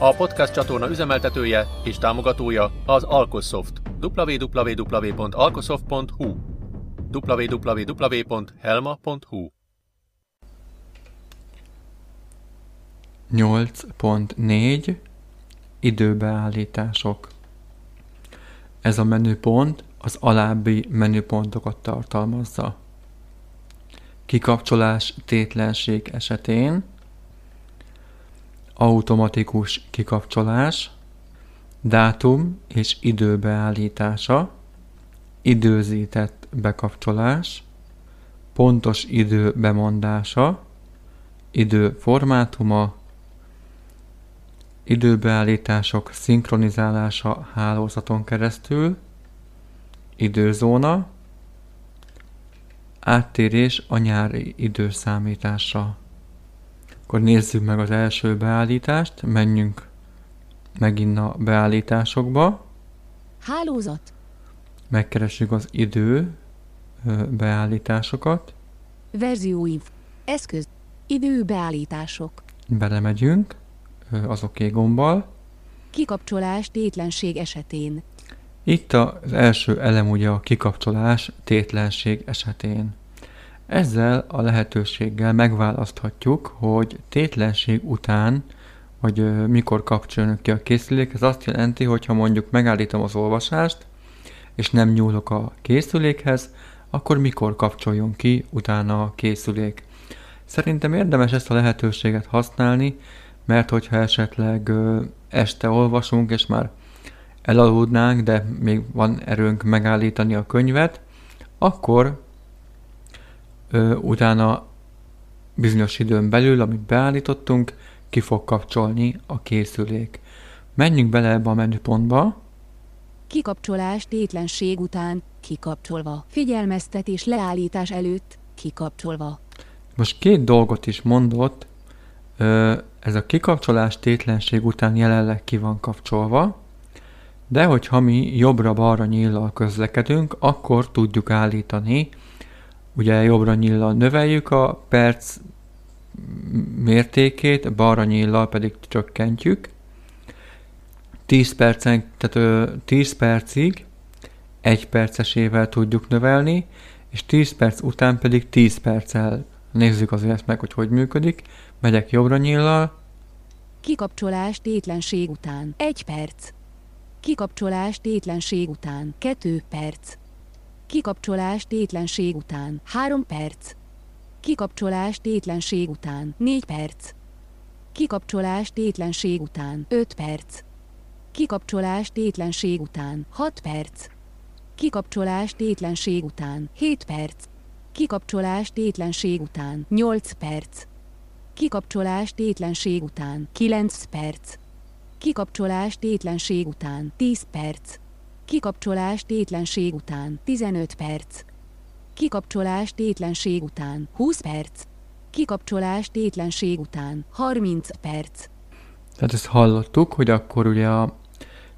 A podcast csatorna üzemeltetője és támogatója az Alkosoft. www.alkosoft.hu www.helma.hu 8.4 Időbeállítások Ez a menüpont az alábbi menüpontokat tartalmazza. Kikapcsolás tétlenség esetén automatikus kikapcsolás, dátum és idő beállítása, időzített bekapcsolás, pontos idő bemondása, idő formátuma, időbeállítások szinkronizálása hálózaton keresztül, időzóna, áttérés a nyári időszámításra. Akkor nézzük meg az első beállítást, menjünk megint a beállításokba. Hálózat. Megkeressük az idő beállításokat. Verzióinf. Eszköz. Időbeállítások. Belemegyünk az OK gombbal. Kikapcsolás tétlenség esetén. Itt az első elem ugye a kikapcsolás tétlenség esetén. Ezzel a lehetőséggel megválaszthatjuk, hogy tétlenség után, vagy mikor kapcsoljuk ki a készülék, ez azt jelenti, hogy ha mondjuk megállítom az olvasást, és nem nyúlok a készülékhez, akkor mikor kapcsoljon ki utána a készülék. Szerintem érdemes ezt a lehetőséget használni, mert hogyha esetleg este olvasunk, és már elaludnánk, de még van erőnk megállítani a könyvet, akkor ö, utána bizonyos időn belül, amit beállítottunk, ki fog kapcsolni a készülék. Menjünk bele ebbe a menüpontba. Kikapcsolás tétlenség után, kikapcsolva. Figyelmeztetés leállítás előtt, kikapcsolva. Most két dolgot is mondott, ez a kikapcsolás tétlenség után jelenleg ki van kapcsolva, de hogyha mi jobbra-balra nyíllal közlekedünk, akkor tudjuk állítani Ugye jobbra nyillal növeljük a perc mértékét, balra nyillal pedig csökkentjük. 10 percen, tehát 10 percig 1 percesével tudjuk növelni, és 10 perc után pedig 10 perccel. Nézzük azért ezt meg, hogy hogy működik. Megyek jobbra nyillal. Kikapcsolás tétlenség után 1 perc. Kikapcsolás tétlenség után 2 perc. Kikapcsolás tétlenség után 3 perc. Kikapcsolás tétlenség után 4 perc. Kikapcsolás tétlenség után 5 perc. Kikapcsolás tétlenség után 6 perc. Kikapcsolás tétlenség után 7 perc. Kikapcsolás tétlenség után 8 perc. Kikapcsolás tétlenség után 9 perc. Kikapcsolás tétlenség után 10 perc. Kikapcsolás tétlenség után 15 perc. Kikapcsolás tétlenség után 20 perc. Kikapcsolás tétlenség után 30 perc. Tehát ezt hallottuk, hogy akkor ugye a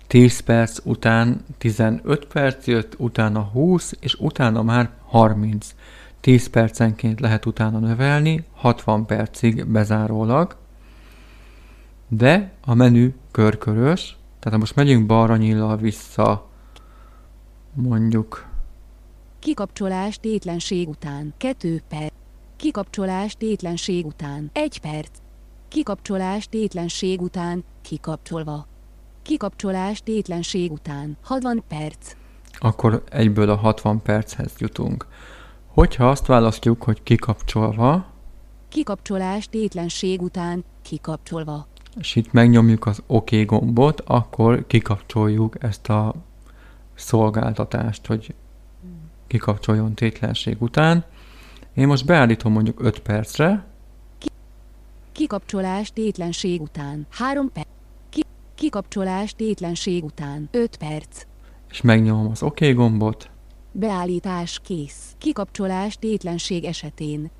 10 perc után 15 perc jött, utána 20, és utána már 30. 10 percenként lehet utána növelni, 60 percig bezárólag. De a menü körkörös, tehát most megyünk balra nyillal vissza mondjuk. Kikapcsolás tétlenség után 2 perc. Kikapcsolás tétlenség után 1 perc. Kikapcsolás tétlenség után kikapcsolva. Kikapcsolás tétlenség után 60 perc. Akkor egyből a 60 perchez jutunk. Hogyha azt választjuk, hogy kikapcsolva, Kikapcsolás tétlenség után kikapcsolva. és itt megnyomjuk az OK gombot, akkor kikapcsoljuk ezt a szolgáltatást, hogy kikapcsoljon tétlenség után. Én most beállítom mondjuk 5 percre. Kikapcsolás tétlenség után 3 perc. Ki- Kikapcsolás tétlenség után 5 perc. És megnyomom az OK gombot, Beállítás kész. Kikapcsolás tétlenség esetén.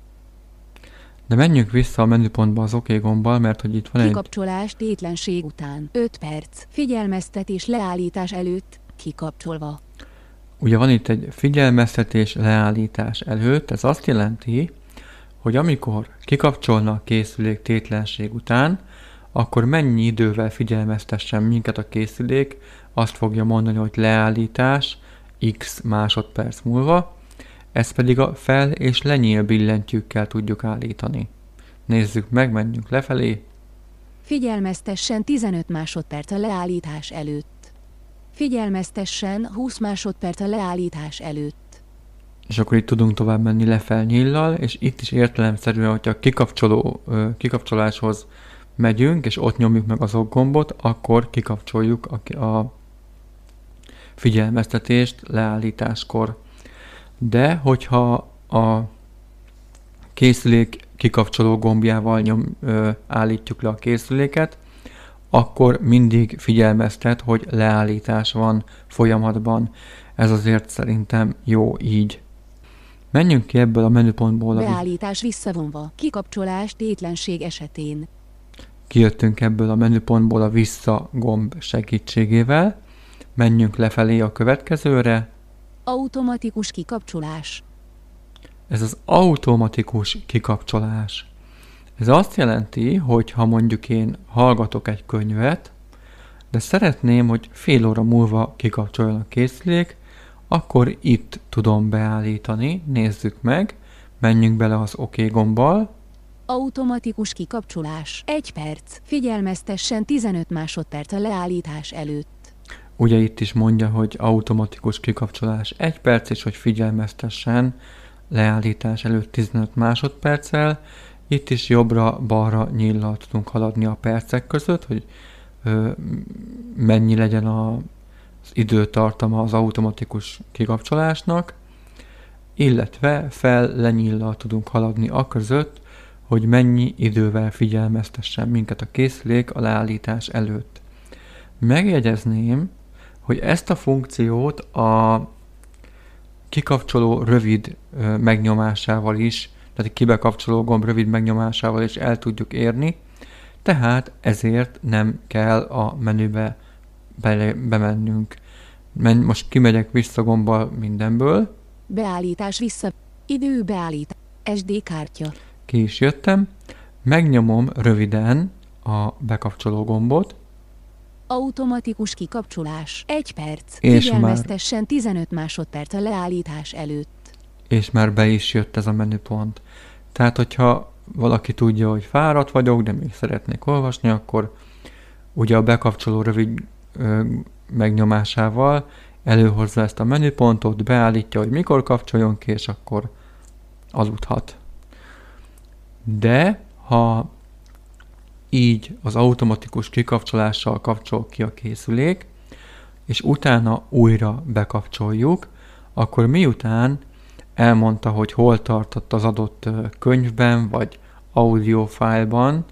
de menjünk vissza a menüpontba az OK gombbal, mert hogy itt van egy Kikapcsolás tétlenség után 5 perc. Figyelmeztetés leállítás előtt kikapcsolva. Ugye van itt egy figyelmeztetés leállítás előtt, ez azt jelenti, hogy amikor kikapcsolna a készülék tétlenség után, akkor mennyi idővel figyelmeztessen minket a készülék, azt fogja mondani, hogy leállítás x másodperc múlva, ezt pedig a fel- és lenyíl billentyűkkel tudjuk állítani. Nézzük meg, menjünk lefelé, Figyelmeztessen 15 másodperc a leállítás előtt. Figyelmeztessen 20 másodperc a leállítás előtt. és akkor itt tudunk tovább menni lefel nyillal, és itt is értelemszerűen, hogyha kikapcsoló, kikapcsoláshoz megyünk, és ott nyomjuk meg az gombot, akkor kikapcsoljuk a, a figyelmeztetést leállításkor. De hogyha a készülék kikapcsoló gombjával nyom, ö, állítjuk le a készüléket, akkor mindig figyelmeztet, hogy leállítás van folyamatban. Ez azért szerintem jó így. Menjünk ki ebből a menüpontból, a Beállítás visszavonva. Kikapcsolás tétlenség esetén. kijöttünk ebből a menüpontból a vissza gomb segítségével. Menjünk lefelé a következőre. Automatikus kikapcsolás. Ez az automatikus kikapcsolás. Ez azt jelenti, hogy ha mondjuk én hallgatok egy könyvet, de szeretném, hogy fél óra múlva kikapcsoljon a készülék, akkor itt tudom beállítani, nézzük meg, menjünk bele az OK gombbal, Automatikus kikapcsolás. 1 perc. Figyelmeztessen 15 másodperc a leállítás előtt. ugye itt is mondja, hogy automatikus kikapcsolás 1 perc, és hogy figyelmeztessen leállítás előtt 15 másodperccel. Itt is jobbra-balra nyíllal tudunk haladni a percek között, hogy ö, mennyi legyen a, az időtartama az automatikus kikapcsolásnak, illetve fel-lenyíllal tudunk haladni a között, hogy mennyi idővel figyelmeztessen minket a készülék a leállítás előtt. Megjegyezném, hogy ezt a funkciót a kikapcsoló rövid megnyomásával is, tehát a kibekapcsoló gomb rövid megnyomásával is el tudjuk érni, tehát ezért nem kell a menübe bele, bemennünk. Men, most kimegyek vissza gombbal mindenből, Beállítás vissza. Idő beállít. SD kártya. ki is jöttem, megnyomom röviden a bekapcsoló gombot, Automatikus kikapcsolás. 1 perc. És Figyelmeztessen 15 másodperc a leállítás előtt. És már be is jött ez a menüpont. Tehát, hogyha valaki tudja, hogy fáradt vagyok, de még szeretnék olvasni, akkor ugye a bekapcsoló rövid ö, megnyomásával előhozza ezt a menüpontot, beállítja, hogy mikor kapcsoljon ki, és akkor aludhat. De ha így az automatikus kikapcsolással kapcsol ki a készülék, és utána újra bekapcsoljuk, akkor miután elmondta, hogy hol tartott az adott könyvben vagy audiofájlban,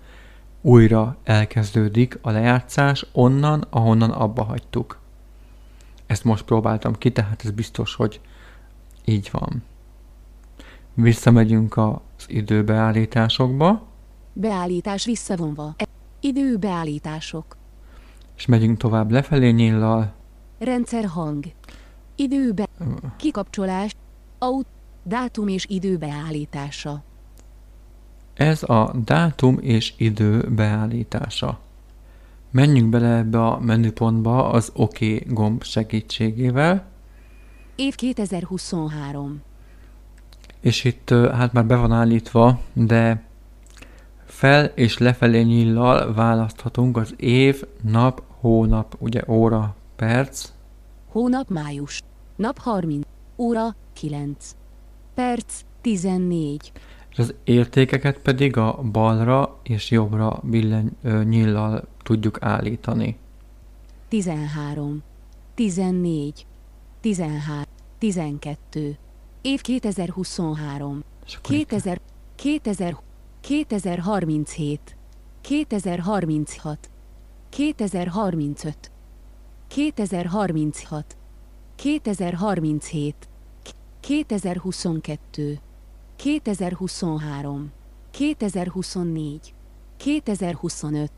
újra elkezdődik a lejátszás onnan, ahonnan abba hagytuk. Ezt most próbáltam ki, tehát ez biztos, hogy így van. Visszamegyünk az időbeállításokba, Beállítás visszavonva. E- Idő beállítások. és megyünk tovább lefelé nyillal, Rendszer hang. Idő be... Kikapcsolás. Aut... Dátum és idő beállítása. Ez a dátum és idő beállítása. Menjünk bele ebbe a menüpontba az OK gomb segítségével, Év 2023. és itt hát már be van állítva, de fel és lefelé nyillal választhatunk az év, nap, hónap, ugye óra, perc, Hónap május. Nap 30. Óra 9. Perc 14. és az értékeket pedig a balra és jobbra billen nyillal tudjuk állítani. 13. 14. 13. 12. Év 2023. És akkor itt 2000. 2000. 2037. 2036. 2035 2036 2037 2022 2023 2024 2025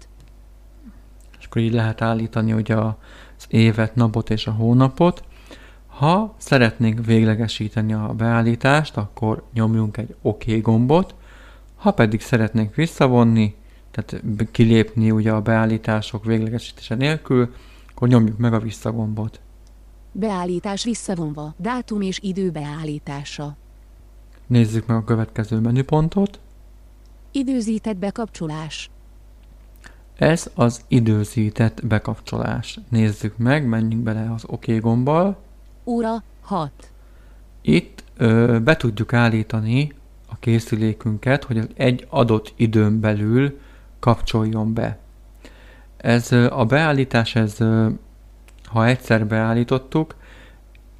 És akkor így lehet állítani ugye az évet, napot és a hónapot. Ha szeretnénk véglegesíteni a beállítást, akkor nyomjunk egy OK gombot, ha pedig szeretnénk visszavonni, tehát kilépni ugye a beállítások véglegesítése nélkül, akkor nyomjuk meg a visszagombot. Beállítás visszavonva. Dátum és idő beállítása. Nézzük meg a következő menüpontot. Időzített bekapcsolás. Ez az időzített bekapcsolás. Nézzük meg, menjünk bele az OK gombbal. Óra 6. Itt ö, be tudjuk állítani a készülékünket, hogy egy adott időn belül kapcsoljon be. Ez a beállítás, ez, ha egyszer beállítottuk,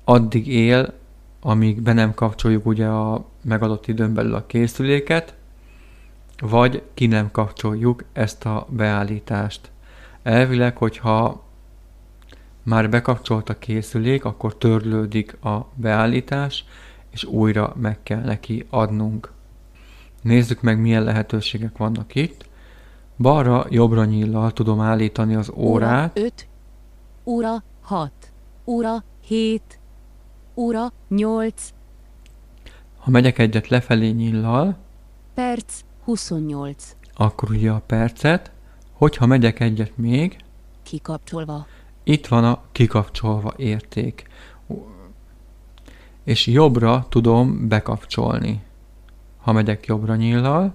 addig él, amíg be nem kapcsoljuk ugye a megadott időn belül a készüléket, vagy ki nem kapcsoljuk ezt a beállítást. Elvileg, hogyha már bekapcsolt a készülék, akkor törlődik a beállítás, és újra meg kell neki adnunk. Nézzük meg, milyen lehetőségek vannak itt. Balra jobbra nyillal tudom állítani az órát. Óra 5. Óra 6. Óra 7. Óra 8. Ha megyek egyet lefelé nyillal, Perc 28. akkor ugye a percet. Hogyha megyek egyet még, Kikapcsolva. itt van a kikapcsolva érték. És jobbra tudom bekapcsolni. Ha megyek jobbra nyillal,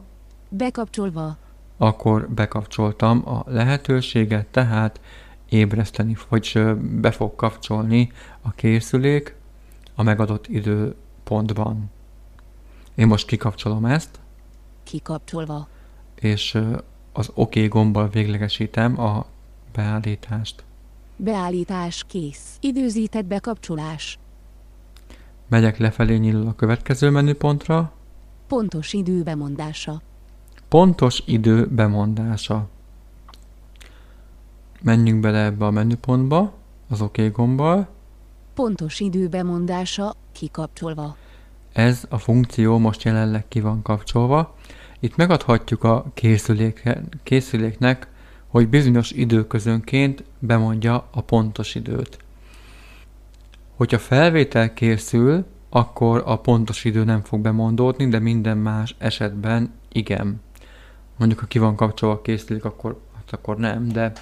Bekapcsolva. akkor bekapcsoltam a lehetőséget, tehát ébreszteni, vagy be fog kapcsolni a készülék a megadott időpontban. Én most kikapcsolom ezt, Kikapcsolva. és az OK gombbal véglegesítem a beállítást. Beállítás kész. Időzített bekapcsolás. Megyek lefelé nyílul a következő menüpontra, Pontos idő bemondása. pontos idő bemondása. Menjünk bele ebbe a menüpontba, az OK gombbal. Pontos idő bemondása. Kikapcsolva. Ez a funkció most jelenleg ki van kapcsolva. Itt megadhatjuk a készüléke, készüléknek, hogy bizonyos időközönként bemondja a pontos időt. Hogyha felvétel készül, akkor a pontos idő nem fog bemondódni, de minden más esetben igen. Mondjuk, ha ki van kapcsolva a készülék, akkor, hát akkor nem, de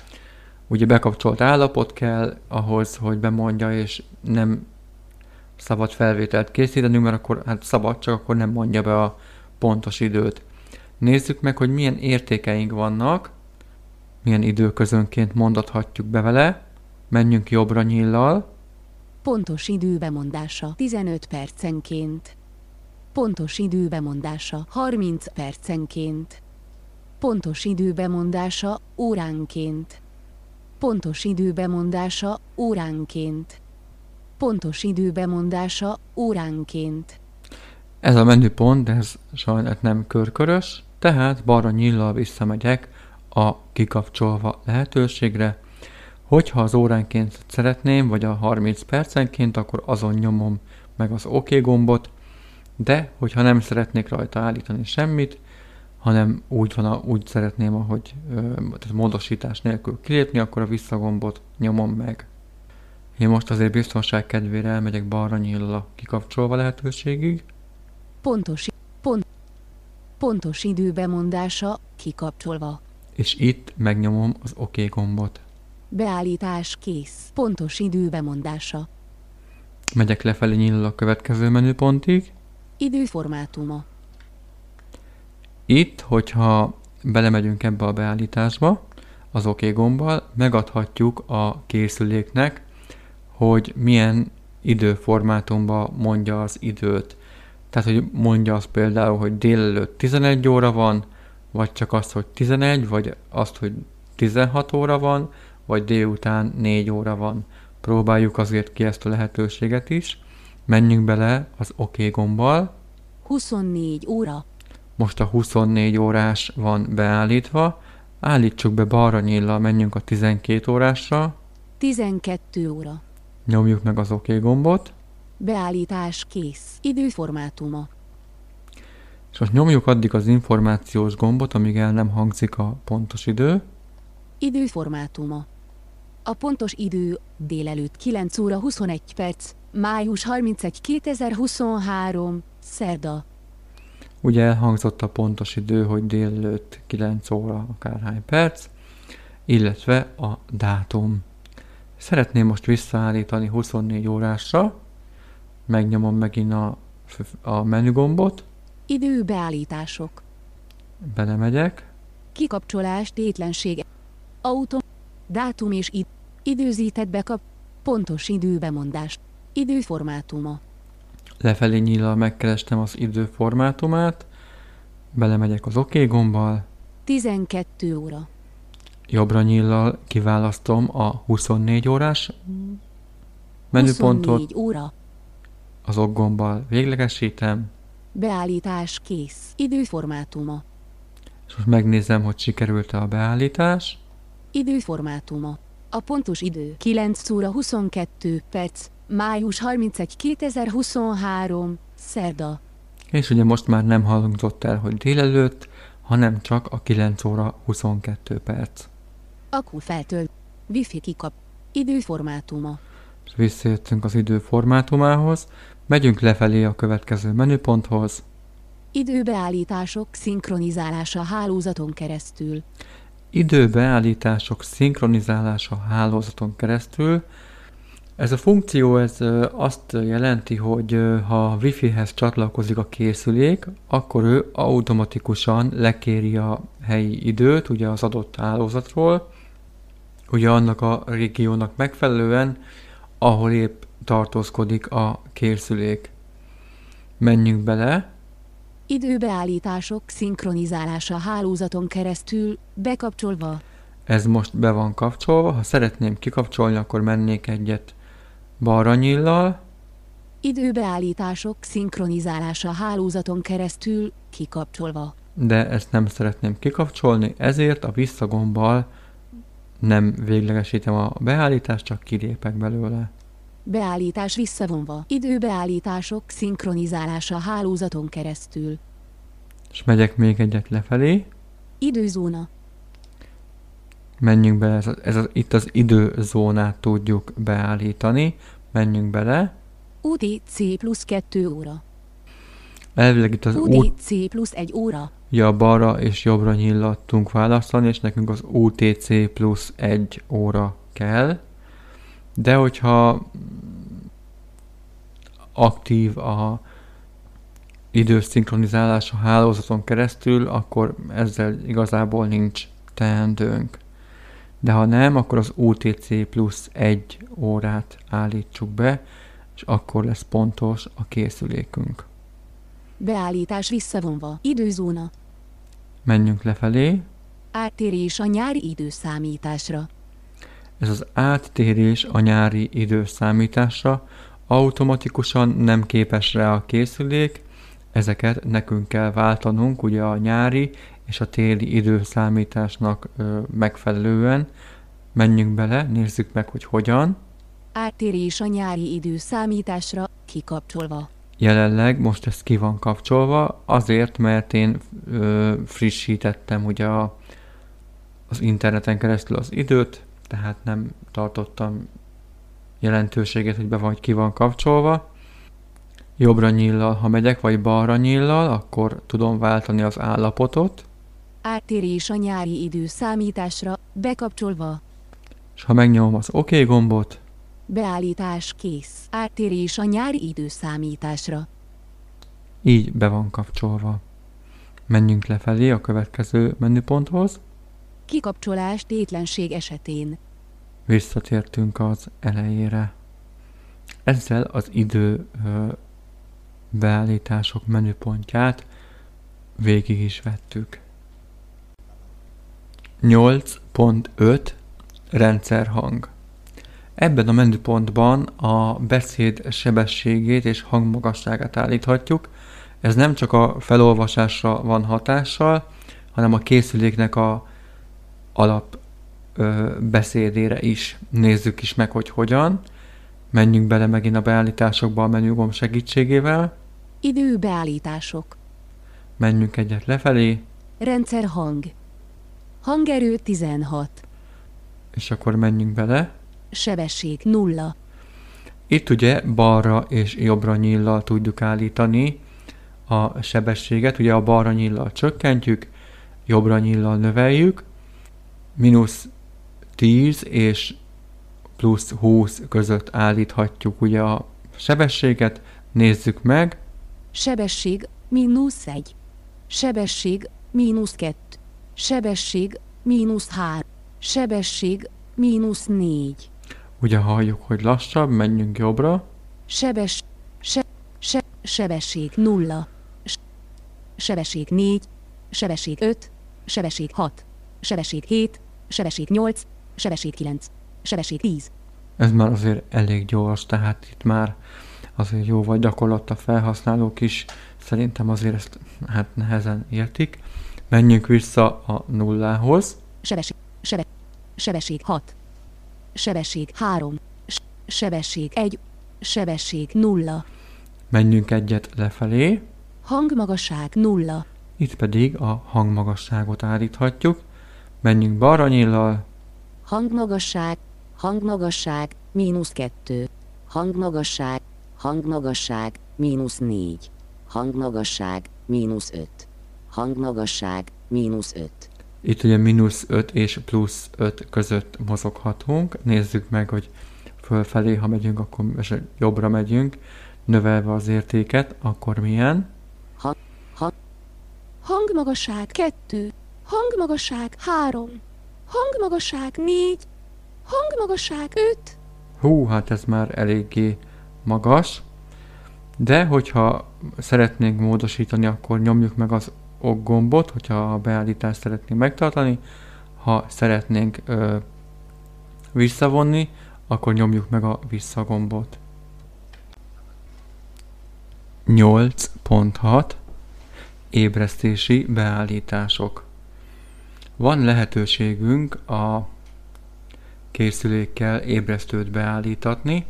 ugye bekapcsolt állapot kell ahhoz, hogy bemondja, és nem szabad felvételt készítenünk, mert akkor hát szabad, csak akkor nem mondja be a pontos időt. Nézzük meg, hogy milyen értékeink vannak, milyen időközönként mondathatjuk be vele. Menjünk jobbra nyillal, Pontos idő bemondása. 15 percenként. Pontos idő bemondása. 30 percenként. Pontos idő bemondása. Óránként. Pontos idő bemondása. Óránként. Pontos idő bemondása. Óránként. Ez a menüpont, ez sajnos nem körkörös, tehát balra nyillal visszamegyek a kikapcsolva lehetőségre. Hogyha az óránként szeretném, vagy a 30 percenként, akkor azon nyomom meg az OK gombot, de hogyha nem szeretnék rajta állítani semmit, hanem úgy, van, úgy szeretném, ahogy tehát módosítás nélkül kilépni, akkor a visszagombot nyomom meg. Én most azért biztonság kedvére elmegyek balra nyílal a kikapcsolva lehetőségig, Pontos, pont, pontos idő bemondása. Kikapcsolva. és itt megnyomom az OK gombot. Beállítás kész. Pontos idő bemondása. Megyek lefelé nyílul a következő menüpontig. Időformátuma. Itt, hogyha belemegyünk ebbe a beállításba, az OK gombbal, megadhatjuk a készüléknek, hogy milyen időformátumban mondja az időt. Tehát, hogy mondja azt például, hogy délelőtt 11 óra van, vagy csak azt, hogy 11, vagy azt, hogy 16 óra van, vagy délután 4 óra van. Próbáljuk azért ki ezt a lehetőséget is. Menjünk bele az OK gombbal. 24 óra. Most a 24 órás van beállítva, Állítsuk be balra nyillal, menjünk a 12 órásra, 12 óra. nyomjuk meg az OK gombot, Beállítás kész. Időformátuma. és most nyomjuk addig az információs gombot, amíg el nem hangzik a pontos idő, Időformátuma. A pontos idő délelőtt 9 óra 21 perc, május 31 2023, szerda. Ugye elhangzott a pontos idő, hogy délelőtt 9 óra akárhány perc, illetve a dátum. Szeretném most visszaállítani 24 órásra, megnyomom megint a, a menügombot, Időbeállítások. belemegyek, Kikapcsolás tétlenség. Autó. Dátum és id. Időzített bekap. Pontos időbemondás. Időformátuma. Lefelé nyílal megkerestem az idő formátumát, belemegyek az OK gombbal, 12 óra. jobbra nyílal kiválasztom a 24 órás menüpontot, 24 óra. az OK gombbal véglegesítem, Beállítás kész. Időformátuma. és most megnézem, hogy sikerült-e a beállítás, Időformátuma. A pontos idő 9 óra 22 perc, május 31 2023, szerda. és ugye most már nem hangzott el, hogy délelőtt, hanem csak a 9 óra 22 perc. Akku feltölt. Wi-Fi kikap. Időformátuma. És visszajöttünk az idő formátumához, megyünk lefelé a következő menüponthoz, Időbeállítások szinkronizálása hálózaton keresztül. időbeállítások szinkronizálása hálózaton keresztül. Ez a funkció ez azt jelenti, hogy ha Wi-Fi-hez csatlakozik a készülék, akkor ő automatikusan lekéri a helyi időt, ugye az adott hálózatról, ugye annak a régiónak megfelelően, ahol épp tartózkodik a készülék. Menjünk bele, Időbeállítások szinkronizálása hálózaton keresztül, bekapcsolva. Ez most be van kapcsolva, ha szeretném kikapcsolni, akkor mennék egyet balra nyillal, Időbeállítások szinkronizálása hálózaton keresztül, kikapcsolva. de ezt nem szeretném kikapcsolni, ezért a visszagombbal nem véglegesítem a beállítást, csak kilépek belőle. Beállítás visszavonva. Időbeállítások szinkronizálása hálózaton keresztül. És megyek még egyet lefelé, Időzóna. menjünk bele, ez, ez a, itt az időzónát tudjuk beállítani, menjünk bele. UTC plusz 2 óra. Elvileg itt az UTC plusz 1 óra. ja, balra és jobbra nyillattunk választani, és nekünk az UTC plusz egy óra kell. De hogyha aktív a időszinkronizálás a hálózaton keresztül, akkor ezzel igazából nincs teendőnk. De ha nem, akkor az UTC plusz egy órát állítsuk be, és akkor lesz pontos a készülékünk. Beállítás visszavonva. Időzóna. Menjünk lefelé, Áttérés a nyári időszámításra. Ez az áttérés a nyári időszámításra automatikusan nem képes rá a készülék, ezeket nekünk kell váltanunk ugye a nyári és a téli időszámításnak ö, megfelelően. Menjünk bele, nézzük meg, hogy hogyan. Áttérés a nyári időszámításra, kikapcsolva. Jelenleg most ez ki van kapcsolva, azért, mert én ö, frissítettem ugye a, az interneten keresztül az időt, tehát nem tartottam jelentőséget, hogy be vagy ki van kapcsolva. Jobbra nyillal, ha megyek, vagy balra nyillal, akkor tudom váltani az állapotot, Áttérés a nyári időszámításra, bekapcsolva. és ha megnyomom az OK gombot, Beállítás kész. Áttérés a nyári időszámításra. így be van kapcsolva. Menjünk lefelé a következő menüponthoz. Kikapcsolás tétlenség esetén. Visszatértünk az elejére. Ezzel az idő ö, beállítások menüpontját végig is vettük. 8.5 Rendszerhang Ebben a menüpontban a beszéd sebességét és hangmagasságát állíthatjuk. Ez nem csak a felolvasásra van hatással, hanem a készüléknek a alap ö, beszédére is nézzük is meg, hogy hogyan. Menjünk bele megint a beállításokba a menügomb segítségével. Időbeállítások. Menjünk egyet lefelé, Rendszer hang. Hangerő 16. és akkor menjünk bele. Sebesség 0. Itt ugye balra és jobbra nyíllal tudjuk állítani a sebességet. Ugye a balra nyíllal csökkentjük, jobbra nyíllal növeljük. Mínusz 10 és plusz 20 között állíthatjuk ugye a sebességet. Nézzük meg. Sebesség mínusz 1. Sebesség mínusz 2. Sebesség mínusz 3. Sebesség mínusz 4. Ugye halljuk, hogy lassabb, menjünk jobbra. Sebes, se, se, sebesség 0. Sebesség 4. Sebesség 5. Sebesség 6. Sebesség 7. Sebesség 8. Sebesség 9. Sebesség 10. Ez már azért elég gyors, tehát itt már azért jó vagy gyakorlat a felhasználók is. Szerintem azért ezt hát nehezen értik. Menjünk vissza a nullához. Sebesség, sebe, sebesség 6. Sebesség 3. Sebesség 1. Sebesség 0. Menjünk egyet lefelé. Hangmagasság 0. Itt pedig a hangmagasságot állíthatjuk. Menjünk balra nyíllal, Hangmagasság, hangmagasság, mínusz 2. Hangmagasság, hangmagasság, mínusz 4. Hangmagasság, mínusz 5. Hangmagasság, mínusz 5. Itt ugye mínusz 5 és plusz 5 között mozoghatunk. Nézzük meg, hogy fölfelé, ha megyünk, akkor jobbra megyünk, növelve az értéket, akkor milyen. Hangmagasság 2. Hangmagasság 3. Hangmagasság 4. Hangmagasság 5. Hú, hát ez már eléggé magas. De hogyha szeretnénk módosítani, akkor nyomjuk meg az ok gombot, hogyha a beállítást szeretnénk megtartani. Ha szeretnénk ö, visszavonni, akkor nyomjuk meg a vissza gombot. 8.6 Ébresztési beállítások Van lehetőségünk a készülékkel ébresztőt beállítatni.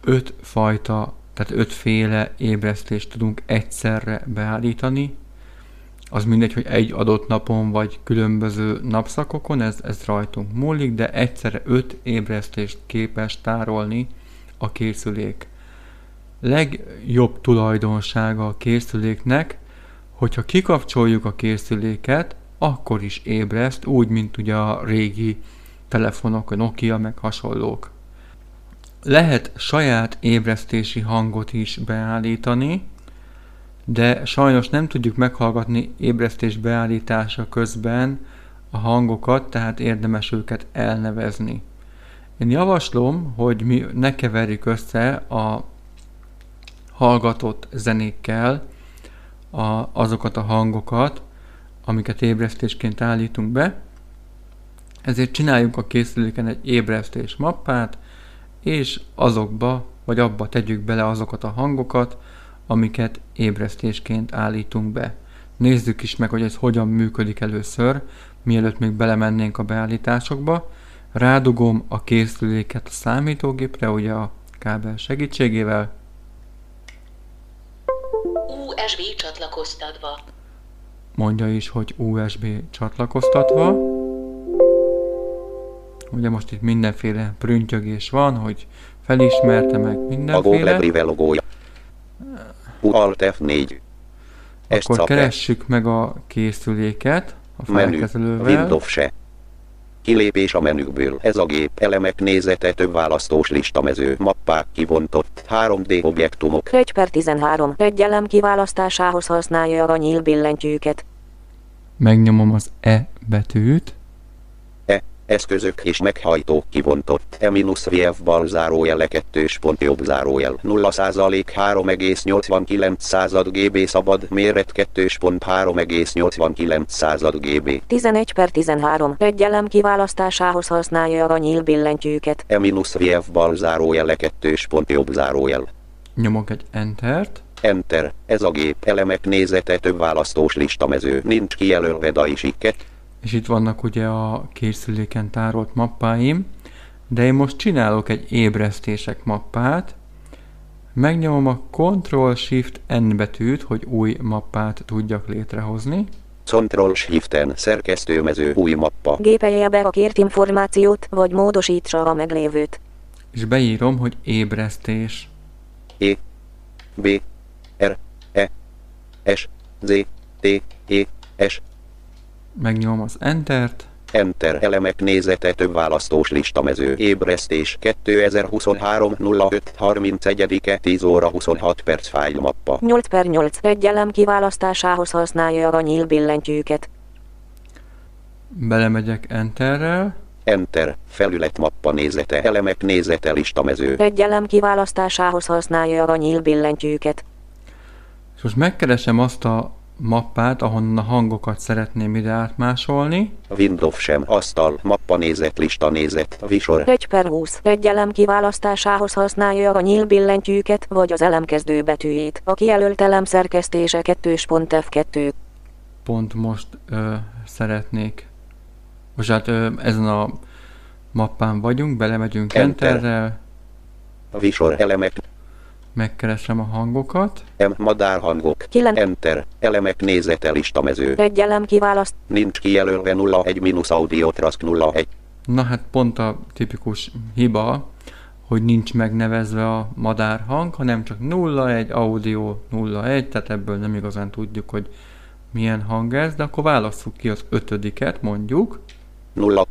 Öt fajta, tehát ötféle ébresztést tudunk egyszerre beállítani. Az mindegy, hogy egy adott napon vagy különböző napszakokon, ez, ez rajtunk múlik, de egyszerre öt ébresztést képes tárolni a készülék. Legjobb tulajdonsága a készüléknek, hogyha kikapcsoljuk a készüléket, akkor is ébreszt, úgy, mint ugye a régi telefonok, a Nokia, meg hasonlók. Lehet saját ébresztési hangot is beállítani, de sajnos nem tudjuk meghallgatni ébresztés beállítása közben a hangokat, tehát érdemes őket elnevezni. Én javaslom, hogy mi ne keverjük össze a hallgatott zenékkel a, azokat a hangokat, amiket ébresztésként állítunk be, ezért csináljunk a készüléken egy ébresztés mappát, és azokba, vagy abba tegyük bele azokat a hangokat, amiket ébresztésként állítunk be. Nézzük is meg, hogy ez hogyan működik először, mielőtt még belemennénk a beállításokba. Rádugom a készüléket a számítógépre, ugye a kábel segítségével, USB csatlakoztatva. mondja is, hogy USB csatlakoztatva. Ugye most itt mindenféle prüntjögés van, hogy felismerte meg A Google mindenféle. Drive logója. Alt F4. Ezt Akkor keressük meg a készüléket a Menü. felkezelővel. Windows se. Kilépés a menükből. Ez a gép elemek nézete több választós listamező. Mappák kivontott 3D objektumok. 1 per 13. Egy elem kiválasztásához használja a nyíl billentyűket. Megnyomom az E betűt. Eszközök és meghajtók kivontott. E-VF bal zárójele 2 pont jobb zárójel. 0 százalék 3,89 század GB szabad méret 2 pont 3,89 század GB. 11 per 13. Egy elem kiválasztásához használja a nyíl billentyűket. E-VF bal zárójele 2 pont jobb zárójel. Nyomok egy Entert. Enter. Ez a gép elemek nézete több választós listamező. Nincs kijelölve daisikket. És itt vannak ugye a készüléken tárolt mappáim, de én most csinálok egy ébresztések mappát, megnyomom a Ctrl-Shift-N betűt, hogy új mappát tudjak létrehozni, Ctrl Shift-en szerkesztőmező új mappa. Gépelje be a kért információt, vagy módosítsa a meglévőt. és beírom, hogy ébresztés. E B R E S Z T E S Megnyomom az Entert, Enter elemek nézete több választós listamező. Ébresztés 2023 05 31-e 10 óra 26 perc fájlmappa. 8 per 8 egy elem kiválasztásához használja a nyíl billentyűket. belemegyek Enterrel, Enter felületmappa nézete elemek nézete listamező. Egy elem kiválasztásához használja a nyíl billentyűket. és most megkeresem azt a mappát, ahonnan a hangokat szeretném ide átmásolni, Windows sem asztal mappa nézet lista nézet visor. 1 per 20 egy elem kiválasztásához használja a nyíl billentyűket, vagy az elem kezdő betűjét. A kijelölt elem szerkesztése 2.f2. pont most ö, szeretnék, most hát ö, ezen a mappán vagyunk, belemegyünk Enter. Enterrel, Visor elemek megkeresem a hangokat, M madárhangok. 9 Enter elemek nézete listamező. egy elem kiválaszt Nincs kijelölve 01 minusz audio trask 01. Na hát pont a tipikus hiba, hogy nincs megnevezve a madár hang, hanem csak 01 audio 01, tehát ebből nem igazán tudjuk, hogy milyen hang ez, de akkor válasszuk ki az ötödiket, mondjuk. 0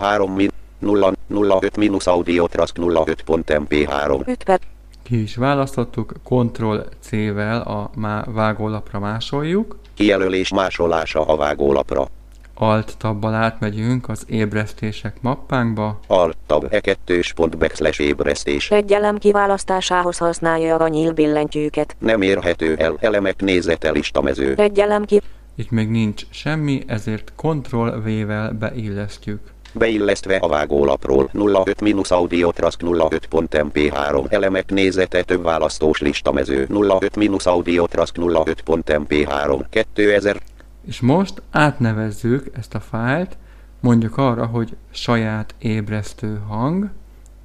03 min 0 05 minusz audio trask 05.mp3. 5 per Ki is választottuk, Ctrl C-vel a má- vágólapra másoljuk, Kijelölés másolása a vágólapra. Alt tabbal átmegyünk az ébresztések mappánkba, Alt tab e2 pont backslash ébresztés. egy elem kiválasztásához használja a nyíl billentyűket. Nem érhető el elemek nézete listamező. Egy elem ki itt még nincs semmi, ezért Ctrl V-vel beillesztjük. Beillesztve a vágólapról 05 minusz audio trask 05.mp3 elemek nézete több választós listamező 05 minusz audio trask 05.mp3 2000 És most átnevezzük ezt a fájlt, mondjuk arra, hogy saját ébresztő hang,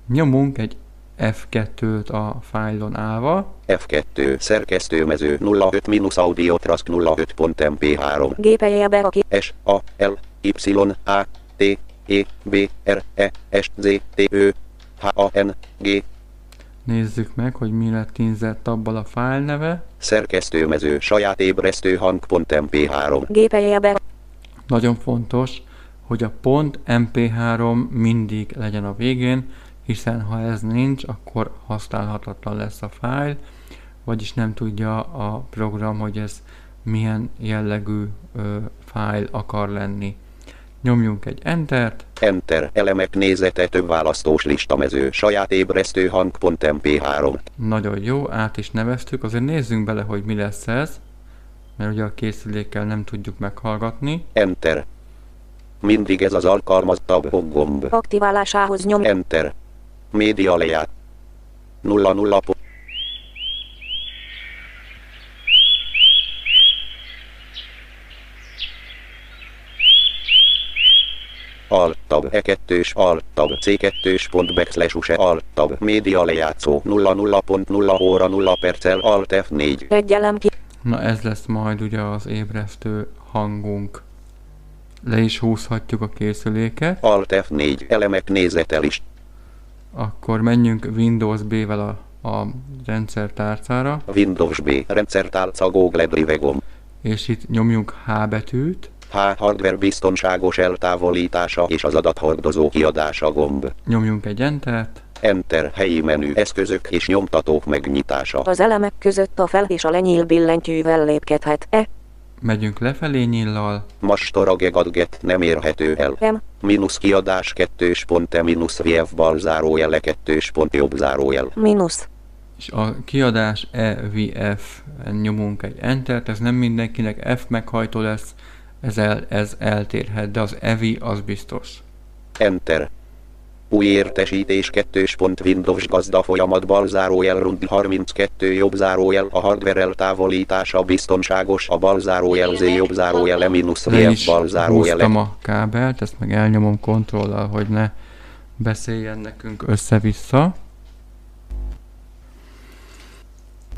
nyomunk egy F2-t a fájlon állva, F2 szerkesztőmező 05 minusz audio trask 05.mp3 gépelje be a ki S A L Y A T E B R E S Z T Ö H A N G nézzük meg, hogy mi lett inzert tabbal a fájl neve. szerkesztőmező saját ébresztő hang.mp3 gépelje be Nagyon fontos, hogy a pont .mp3 mindig legyen a végén, hiszen ha ez nincs, akkor használhatatlan lesz a fájl, vagyis nem tudja a program, hogy ez milyen jellegű ö, fájl akar lenni. Nyomjunk egy Entert, Enter elemek nézete több választós listamező saját ébresztő hang.mp3 nagyon jó, át is neveztük, azért nézzünk bele, hogy mi lesz ez, mert ugye a készülékkel nem tudjuk meghallgatni. Enter. Mindig ez az alkalmazott gomb. Aktiválásához nyom Enter. Média leját. 00 Alt tab E2-s Alt tab C2-s pont backslash use Alt tab média lejátszó 00.0 óra 0 perccel Alt F4 egy elem ki. Na ez lesz majd ugye az ébresztő hangunk. Le is húzhatjuk a készüléket, Alt F4 elemek nézete list akkor menjünk Windows B-vel a, a rendszertárcára, Windows B rendszertálca Google Drive és itt nyomjunk H betűt, H. Hardware biztonságos eltávolítása és az adathordozó kiadása gomb. Nyomjunk egy Entert, Enter helyi menü eszközök és nyomtatók megnyitása. Az elemek között a fel és a lenyíl billentyűvel lépkedhet. E. Megyünk lefelé nyillal, Mastorage gadget nem érhető el. M Minusz kiadás 2 pont e minusz VF bal zárójele 2 pont jobb zárójel. mínusz és a kiadás EVF nyomunk egy Entert, ez nem mindenkinek F meghajtó lesz, ez, el, ez eltérhet, de az EVI az biztos. Enter. Új értesítés 2. Windows gazda folyamatban zárójel rund 32 jobb zárójel a hardware eltávolítása biztonságos a bal zárójel Z jobb zárójel E minusz is bal zárójel a kábelt, ezt meg elnyomom kontrollal, hogy ne beszéljen nekünk össze-vissza.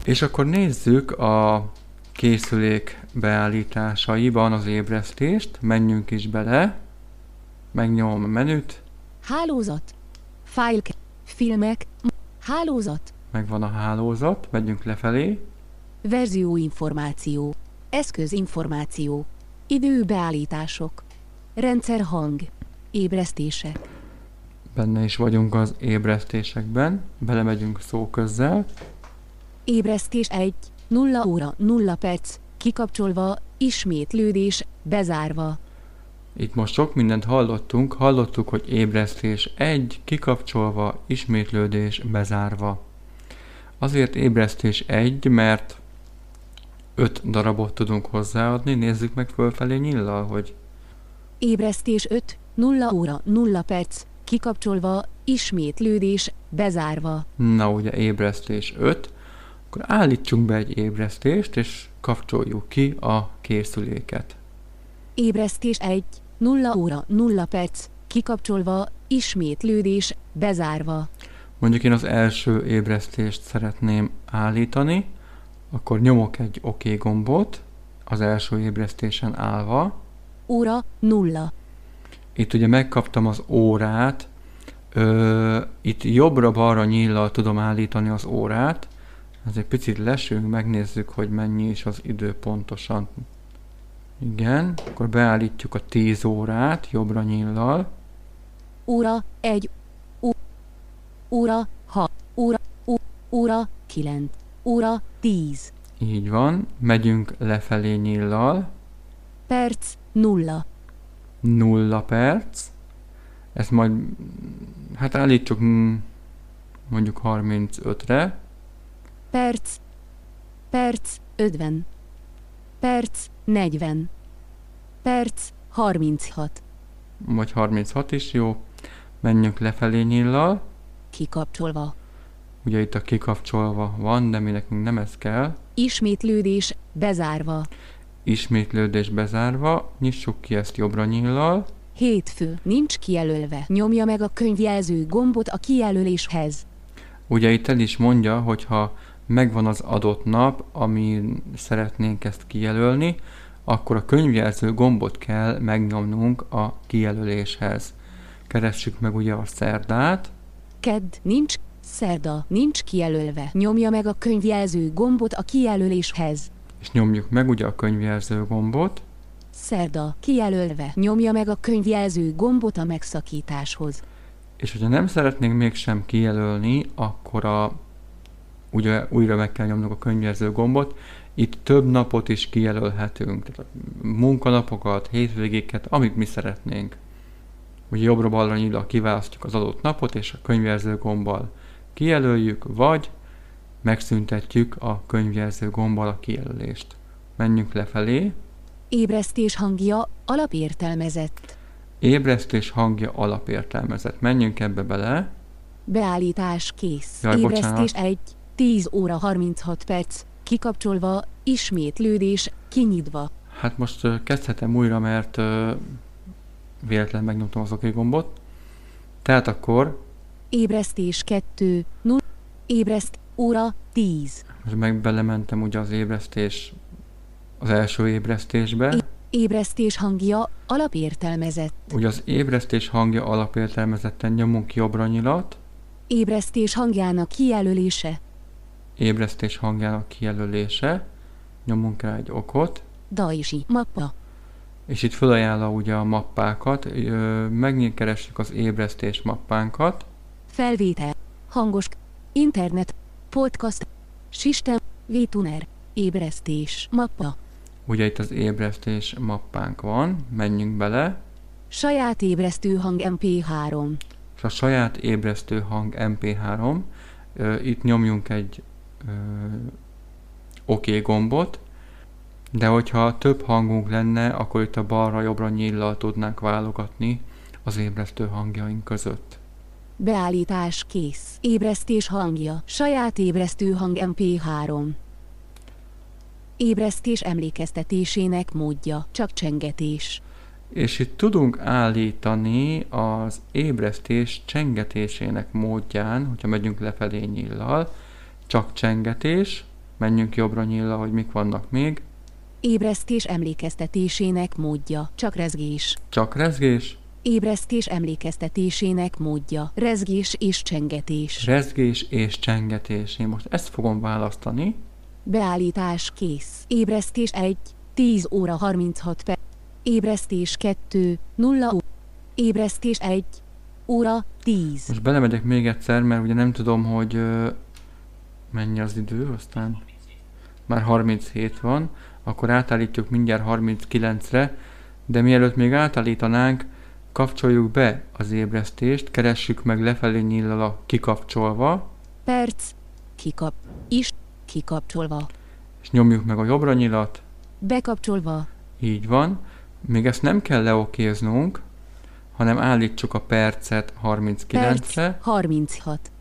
És akkor nézzük a készülék beállításaiban az ébresztést, menjünk is bele, megnyomom a menüt, Hálózat. File. Filmek. Hálózat. megvan a hálózat, megyünk lefelé, Verzió információ. Eszköz információ. Idő beállítások. Rendszer hang. Ébresztések. benne is vagyunk az ébresztésekben, belemegyünk szóközzel, Ébresztés 1. 0 óra 0 perc. Kikapcsolva. Ismétlődés. Bezárva. Itt most sok mindent hallottunk, hallottuk, hogy ébresztés 1, kikapcsolva, ismétlődés, bezárva. Azért ébresztés 1, mert 5 darabot tudunk hozzáadni, nézzük meg fölfelé nyillal, hogy Ébresztés 5. 0 óra 0 perc. Kikapcsolva. Ismétlődés. Bezárva. na ugye ébresztés 5, akkor állítsunk be egy ébresztést, és kapcsoljuk ki a készüléket. Ébresztés 1. 0 óra 0 perc. Kikapcsolva. Ismétlődés. Bezárva. Mondjuk én az első ébresztést szeretném állítani, akkor nyomok egy OK gombot, az első ébresztésen állva. Óra 0. Itt ugye megkaptam az órát, ö, itt jobbra-balra nyíllal tudom állítani az órát, ez egy picit lesünk, megnézzük, hogy mennyi is az idő pontosan. Igen, akkor beállítjuk a 10 órát jobbra nyíllal. Óra 1. Ó, óra 6. Óra, óra 9. Óra 10. Így van, megyünk lefelé nyíllal. Perc 0. nulla perc. Ezt majd, hát állítsuk mondjuk 35-re. Perc. Perc 50. Perc 40. Perc 36. vagy 36 is jó. Menjünk lefelé nyíllal. Kikapcsolva. Ugye itt a kikapcsolva van, de mi nekünk nem ez kell. Ismétlődés bezárva. Ismétlődés bezárva. Nyissuk ki ezt jobbra nyíllal. Hétfő. Nincs kijelölve. Nyomja meg a könyvjelző gombot a kijelöléshez. Ugye itt el is mondja, hogyha megvan az adott nap, ami szeretnénk ezt kijelölni, akkor a könyvjelző gombot kell megnyomnunk a kijelöléshez. Keressük meg ugye a szerdát, Kedd. Nincs. Szerda. Nincs kijelölve. Nyomja meg a könyvjelző gombot a kijelöléshez. és nyomjuk meg ugye a könyvjelző gombot, Szerda. Kijelölve. Nyomja meg a könyvjelző gombot a megszakításhoz. és hogyha nem szeretnénk mégsem kijelölni, akkor a, ugye újra meg kell nyomnunk a könyvjelző gombot, itt több napot is kijelölhetünk, tehát a munkanapokat, hétvégéket, amit mi szeretnénk. Ugye jobbra-balra nyílva kiválasztjuk az adott napot, és a könyvjelző gombbal kijelöljük, vagy megszüntetjük a könyvjelző gombbal a kijelölést. Menjünk lefelé, Ébresztés hangja alapértelmezett. ébresztés hangja alapértelmezett. Menjünk ebbe bele, Beállítás kész. Jaj, Ébresztés bocsánat. 1. 10 óra 36 perc. Kikapcsolva. Ismétlődés. Kinyitva. Hát most kezdhetem újra, mert véletlen megnyomtam az OK gombot. Tehát akkor Ébresztés 2. 0. Ébreszt. Óra 10. most meg belementem ugye az ébresztés, az első ébresztésbe. Ébresztés hangja alapértelmezett. Ugye az ébresztés hangja alapértelmezetten nyomunk jobbra nyilat, Ébresztés hangjának kijelölése. Ébresztés hangjának kijelölése, nyomunk rá egy okot, Daisi. Mappa. és itt felajánla ugye a mappákat, Ö, megnyeressük az ébresztés mappánkat, Felvétel. Hangos. Internet. Podcast. System. Vétuner. Ébresztés. Mappa. ugye itt az ébresztés mappánk van, menjünk bele, Saját ébresztő hang MP3. és a saját ébresztő hang MP3, ö, itt nyomjunk egy OK gombot, de hogyha több hangunk lenne, akkor itt a balra-jobbra nyíllal tudnánk válogatni az ébresztő hangjaink között. Beállítás kész. Ébresztés hangja. Saját ébresztő hang MP3. Ébresztés emlékeztetésének módja. Csak csengetés. És itt tudunk állítani az ébresztés csengetésének módján, hogyha megyünk lefelé nyillal, csak csengetés, menjünk jobbra nyilla, hogy mik vannak még, Ébresztés emlékeztetésének módja. Csak rezgés. csak rezgés, Ébresztés emlékeztetésének módja. Rezgés és csengetés. rezgés és csengetés. Én most ezt fogom választani, Beállítás kész. Ébresztés 1, 10 óra 36 perc. Ébresztés 2, 0 óra. Ébresztés 1, óra 10. Most belemegyek még egyszer, mert ugye nem tudom, hogy mennyi az idő, aztán már 37 van, akkor átállítjuk mindjárt 39-re, de mielőtt még átállítanánk, kapcsoljuk be az ébresztést, keressük meg lefelé nyillal a kikapcsolva, Perc. Kikap. Is. Kikapcsolva. és nyomjuk meg a jobbra nyilat, Bekapcsolva. így van. Még ezt nem kell leokéznunk, hanem állítsuk a percet Perc. 39-re, 36.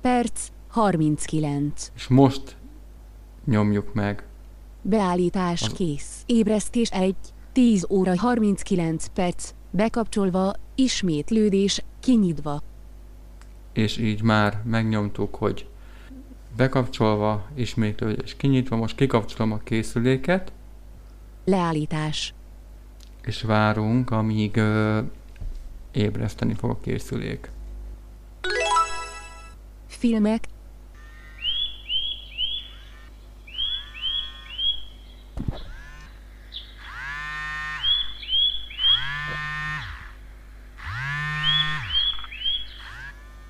Perc. 39. és most nyomjuk meg. Beállítás Az- kész. Ébresztés 1, 10 óra 39 perc. Bekapcsolva. Ismétlődés. Kinyitva. és így már megnyomtuk, hogy bekapcsolva, ismétlődés kinyitva, most kikapcsolom a készüléket, Leállítás. és várunk, amíg ö, ébreszteni fog a készülék. Filmek.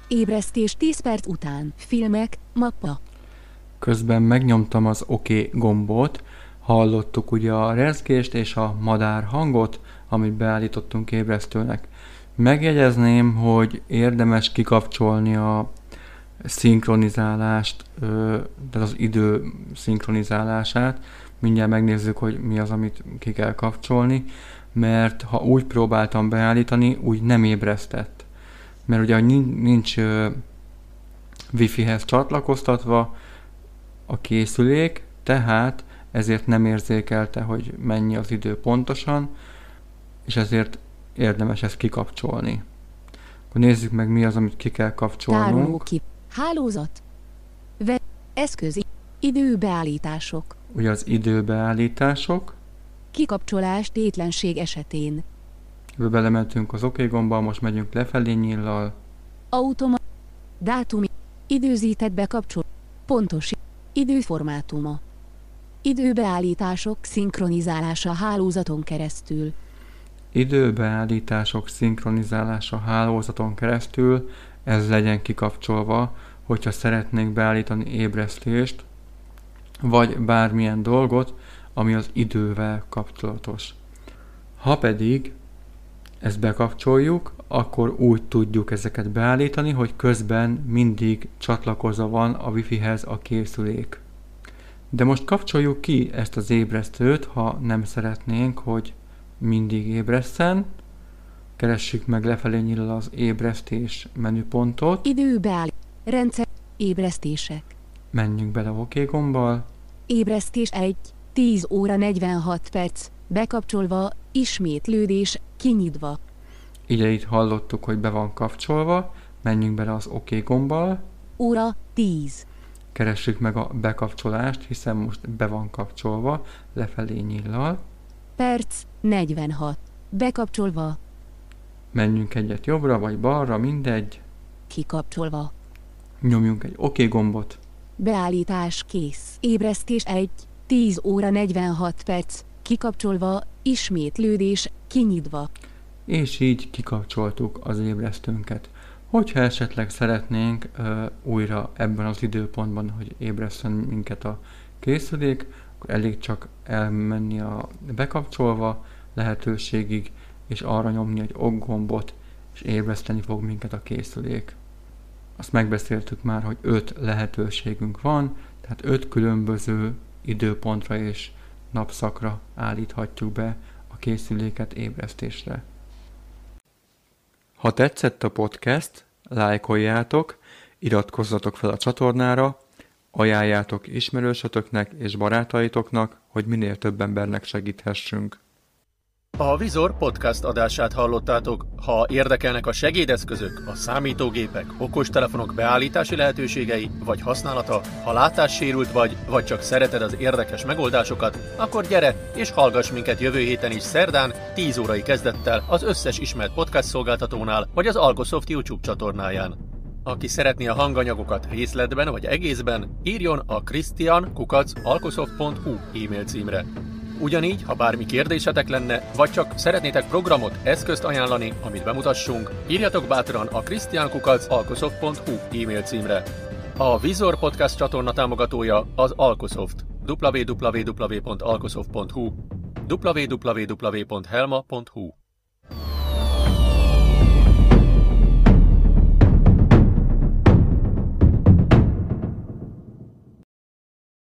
Ébresztés 10 perc után. Filmek, mappa. Közben megnyomtam az OK gombot, hallottuk ugye a rezgést és a madár hangot, amit beállítottunk ébresztőnek. Megjegyezném, hogy érdemes kikapcsolni a szinkronizálást, tehát az idő szinkronizálását. Mindjárt megnézzük, hogy mi az, amit ki kell kapcsolni, mert ha úgy próbáltam beállítani, úgy nem ébresztett. Mert ugye nin- nincs wifi-hez csatlakoztatva a készülék, tehát ezért nem érzékelte, hogy mennyi az idő pontosan, és ezért érdemes ezt kikapcsolni. Akkor nézzük meg, mi az, amit ki kell kapcsolnunk. ki. Hálózat. Ve. Eszköz. Időbeállítások. Ugye az időbeállítások, Kikapcsolás tétlenség esetén. Ebbe belementünk az OK gombbal, most megyünk lefelé nyillal, Automa. Dátum. Időzített bekapcsol. Pontos. Időformátuma. Időbeállítások szinkronizálása hálózaton keresztül. időbeállítások szinkronizálása hálózaton keresztül, ez legyen kikapcsolva, hogyha szeretnénk beállítani ébresztést, vagy bármilyen dolgot, ami az idővel kapcsolatos. Ha pedig ezt bekapcsoljuk, akkor úgy tudjuk ezeket beállítani, hogy közben mindig csatlakozva van a wifi-hez a készülék. De most kapcsoljuk ki ezt az ébresztőt, ha nem szeretnénk, hogy mindig ébreszten. Keressük meg lefelé nyilal az ébresztés menüpontot, Időbeállít. Rendszer. Ébresztések. Menjünk bele OK gombbal, Ébresztés 1. 10 óra 46 perc. Bekapcsolva. Ismétlődés. Kinyitva. ide itt hallottuk, hogy be van kapcsolva, menjünk bele az OK gombbal, Óra 10. keressük meg a bekapcsolást, hiszen most be van kapcsolva, lefelé nyillal, Perc. 46. Bekapcsolva. menjünk egyet jobbra vagy balra, mindegy, Kikapcsolva. nyomjunk egy OK gombot, Beállítás kész. Ébresztés 1. 10 óra 46 perc. Kikapcsolva. Ismétlődés. Kinyitva. és így kikapcsoltuk az ébresztőnket. Hogyha esetleg szeretnénk ö, újra ebben az időpontban, hogy ébreszten minket a készülék, akkor elég csak elmenni a bekapcsolva lehetőségig, és arra nyomni egy ok gombot, és ébreszteni fog minket a készülék. Azt megbeszéltük már, hogy öt lehetőségünk van, tehát öt különböző időpontra és napszakra állíthatjuk be a készüléket ébresztésre. Ha tetszett a podcast, lájkoljátok, iratkozzatok fel a csatornára, ajánljátok ismerősötöknek és barátaitoknak, hogy minél több embernek segíthessünk. A Vizor podcast adását hallottátok. Ha érdekelnek a segédeszközök, a számítógépek, okostelefonok beállítási lehetőségei vagy használata, ha látássérült vagy, vagy csak szereted az érdekes megoldásokat, akkor gyere és hallgass minket jövő héten is szerdán 10 órai kezdettel az összes ismert podcast szolgáltatónál vagy az Algosoft YouTube csatornáján. Aki szeretné a hanganyagokat részletben vagy egészben, írjon a christian.alkosoft.hu e-mail címre. Ugyanígy, ha bármi kérdésetek lenne, vagy csak szeretnétek programot, eszközt ajánlani, amit bemutassunk, írjatok bátran a christiankukac.alkosoft.hu e-mail címre. A Vizor Podcast csatorna támogatója az Alkosoft. www.alkosoft.hu www.helma.hu